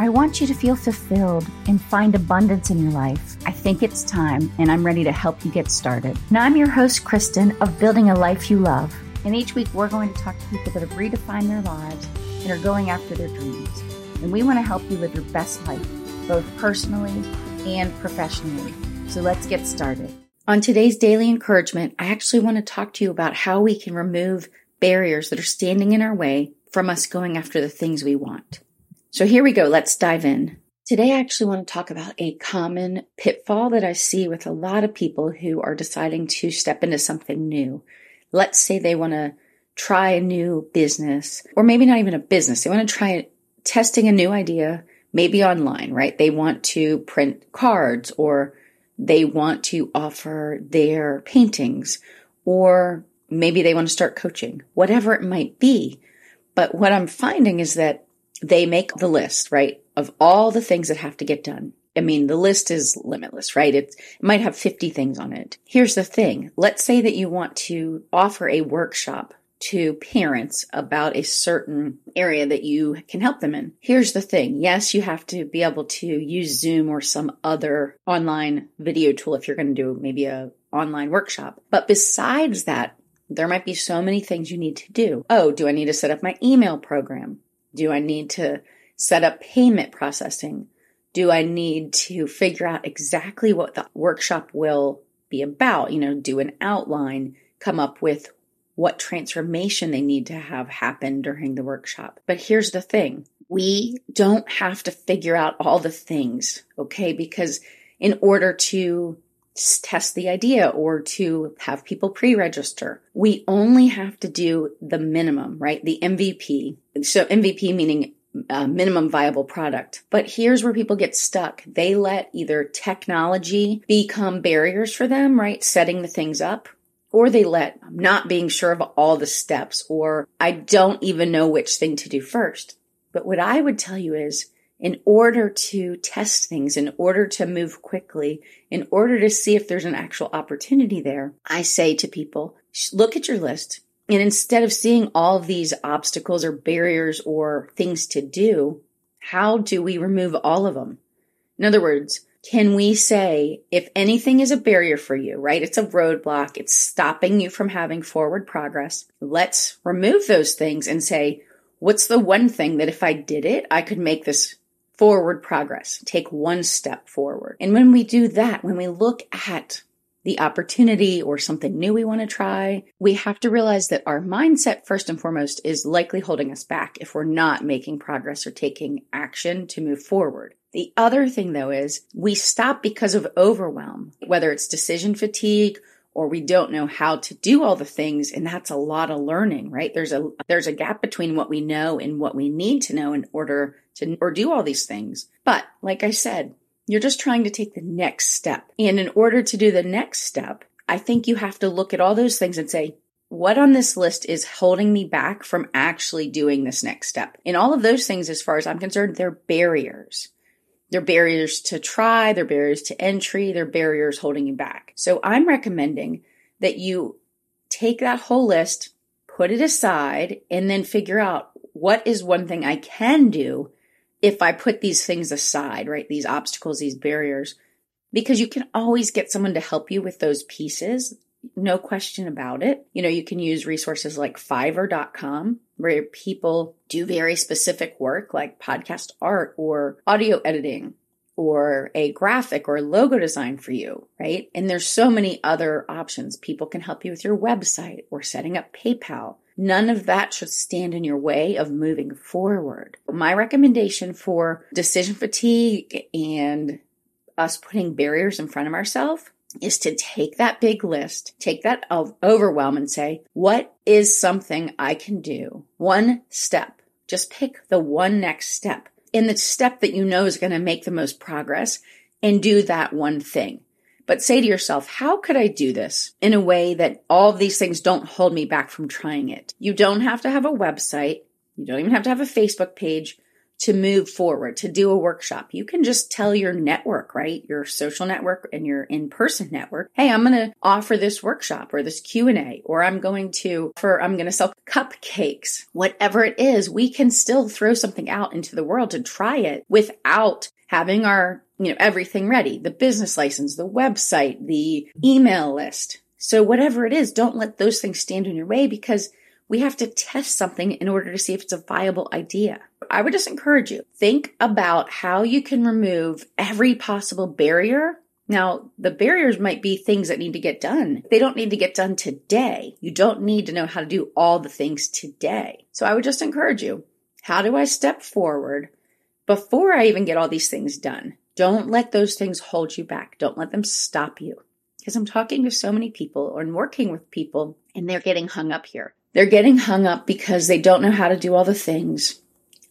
I want you to feel fulfilled and find abundance in your life. I think it's time, and I'm ready to help you get started. Now, I'm your host, Kristen, of Building a Life You Love. And each week, we're going to talk to people that have redefined their lives and are going after their dreams. And we want to help you live your best life, both personally and professionally. So let's get started. On today's daily encouragement, I actually want to talk to you about how we can remove barriers that are standing in our way from us going after the things we want. So here we go. Let's dive in. Today, I actually want to talk about a common pitfall that I see with a lot of people who are deciding to step into something new. Let's say they want to try a new business, or maybe not even a business. They want to try testing a new idea, maybe online, right? They want to print cards or they want to offer their paintings, or maybe they want to start coaching, whatever it might be. But what I'm finding is that they make the list, right, of all the things that have to get done. I mean, the list is limitless, right? It, it might have 50 things on it. Here's the thing. Let's say that you want to offer a workshop to parents about a certain area that you can help them in. Here's the thing. Yes, you have to be able to use Zoom or some other online video tool if you're going to do maybe a online workshop. But besides that, there might be so many things you need to do. Oh, do I need to set up my email program? Do I need to set up payment processing? Do I need to figure out exactly what the workshop will be about? You know, do an outline, come up with what transformation they need to have happen during the workshop. But here's the thing. We don't have to figure out all the things, okay? Because in order to test the idea or to have people pre-register. We only have to do the minimum, right? The MVP. So MVP meaning uh, minimum viable product. But here's where people get stuck. They let either technology become barriers for them, right? Setting the things up. Or they let not being sure of all the steps, or I don't even know which thing to do first. But what I would tell you is in order to test things, in order to move quickly, in order to see if there's an actual opportunity there, I say to people, look at your list. And instead of seeing all of these obstacles or barriers or things to do, how do we remove all of them? In other words, can we say if anything is a barrier for you, right? It's a roadblock. It's stopping you from having forward progress. Let's remove those things and say, what's the one thing that if I did it, I could make this forward progress, take one step forward. And when we do that, when we look at the opportunity or something new we want to try, we have to realize that our mindset, first and foremost, is likely holding us back if we're not making progress or taking action to move forward. The other thing though is we stop because of overwhelm, whether it's decision fatigue or we don't know how to do all the things and that's a lot of learning right there's a there's a gap between what we know and what we need to know in order to or do all these things. But like i said you're just trying to take the next step. And in order to do the next step i think you have to look at all those things and say what on this list is holding me back from actually doing this next step? And all of those things as far as i'm concerned they're barriers. They're barriers to try, they're barriers to entry, they're barriers holding you back. So I'm recommending that you take that whole list, put it aside, and then figure out what is one thing I can do if I put these things aside, right? These obstacles, these barriers, because you can always get someone to help you with those pieces. No question about it. You know, you can use resources like fiverr.com where people do very specific work like podcast art or audio editing or a graphic or logo design for you, right? And there's so many other options. People can help you with your website or setting up PayPal. None of that should stand in your way of moving forward. My recommendation for decision fatigue and us putting barriers in front of ourselves is to take that big list, take that overwhelm and say, what is something I can do? One step. Just pick the one next step in the step that you know is going to make the most progress and do that one thing. But say to yourself, how could I do this in a way that all these things don't hold me back from trying it? You don't have to have a website. You don't even have to have a Facebook page to move forward, to do a workshop. You can just tell your network, right? Your social network and your in-person network, hey, I'm going to offer this workshop or this Q&A, or I'm going to, for, I'm going to sell cupcakes. Whatever it is, we can still throw something out into the world to try it without having our, you know, everything ready. The business license, the website, the email list. So whatever it is, don't let those things stand in your way because we have to test something in order to see if it's a viable idea. I would just encourage you, think about how you can remove every possible barrier. Now, the barriers might be things that need to get done. They don't need to get done today. You don't need to know how to do all the things today. So I would just encourage you, how do I step forward before I even get all these things done? Don't let those things hold you back. Don't let them stop you. Because I'm talking to so many people and working with people and they're getting hung up here. They're getting hung up because they don't know how to do all the things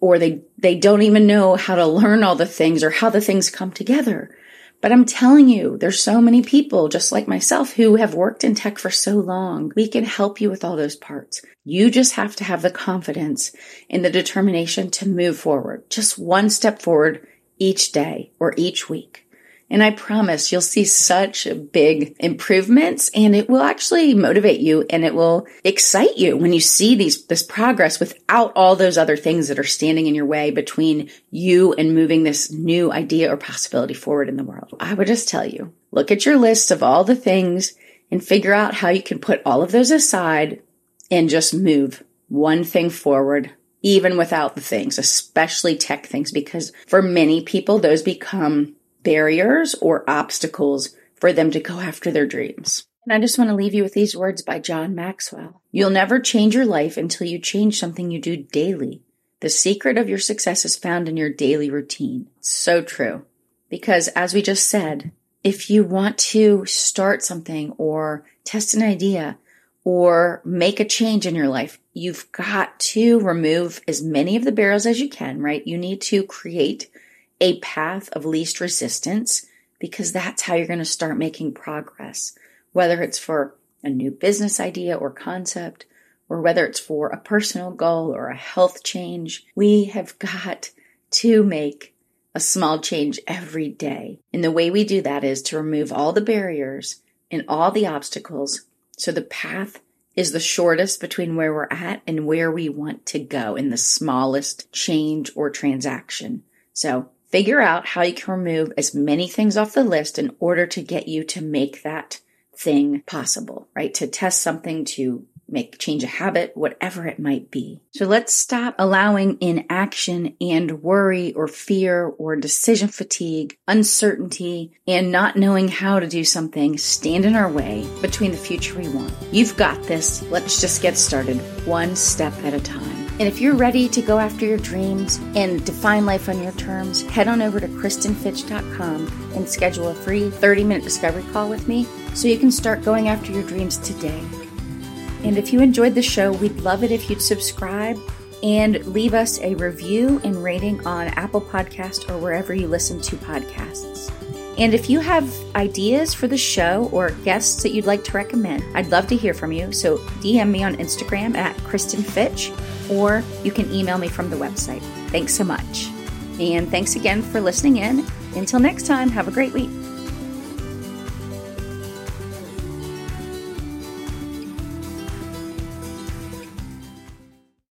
or they, they don't even know how to learn all the things or how the things come together. But I'm telling you, there's so many people just like myself who have worked in tech for so long. We can help you with all those parts. You just have to have the confidence and the determination to move forward, just one step forward each day or each week. And I promise you'll see such big improvements and it will actually motivate you and it will excite you when you see these, this progress without all those other things that are standing in your way between you and moving this new idea or possibility forward in the world. I would just tell you, look at your list of all the things and figure out how you can put all of those aside and just move one thing forward even without the things, especially tech things, because for many people, those become barriers or obstacles for them to go after their dreams. And I just want to leave you with these words by John Maxwell. You'll never change your life until you change something you do daily. The secret of your success is found in your daily routine. So true. Because as we just said, if you want to start something or test an idea or make a change in your life, you've got to remove as many of the barriers as you can, right? You need to create a path of least resistance because that's how you're going to start making progress. Whether it's for a new business idea or concept, or whether it's for a personal goal or a health change, we have got to make a small change every day. And the way we do that is to remove all the barriers and all the obstacles so the path is the shortest between where we're at and where we want to go in the smallest change or transaction. So Figure out how you can remove as many things off the list in order to get you to make that thing possible, right? To test something, to make change a habit, whatever it might be. So let's stop allowing inaction and worry or fear or decision fatigue, uncertainty, and not knowing how to do something stand in our way between the future we want. You've got this. Let's just get started one step at a time. And if you're ready to go after your dreams and define life on your terms, head on over to KristenFitch.com and schedule a free 30 minute discovery call with me so you can start going after your dreams today. And if you enjoyed the show, we'd love it if you'd subscribe and leave us a review and rating on Apple Podcast or wherever you listen to podcasts. And if you have ideas for the show or guests that you'd like to recommend, I'd love to hear from you. So DM me on Instagram at Kristen Fitch or you can email me from the website. Thanks so much. And thanks again for listening in. Until next time, have a great week.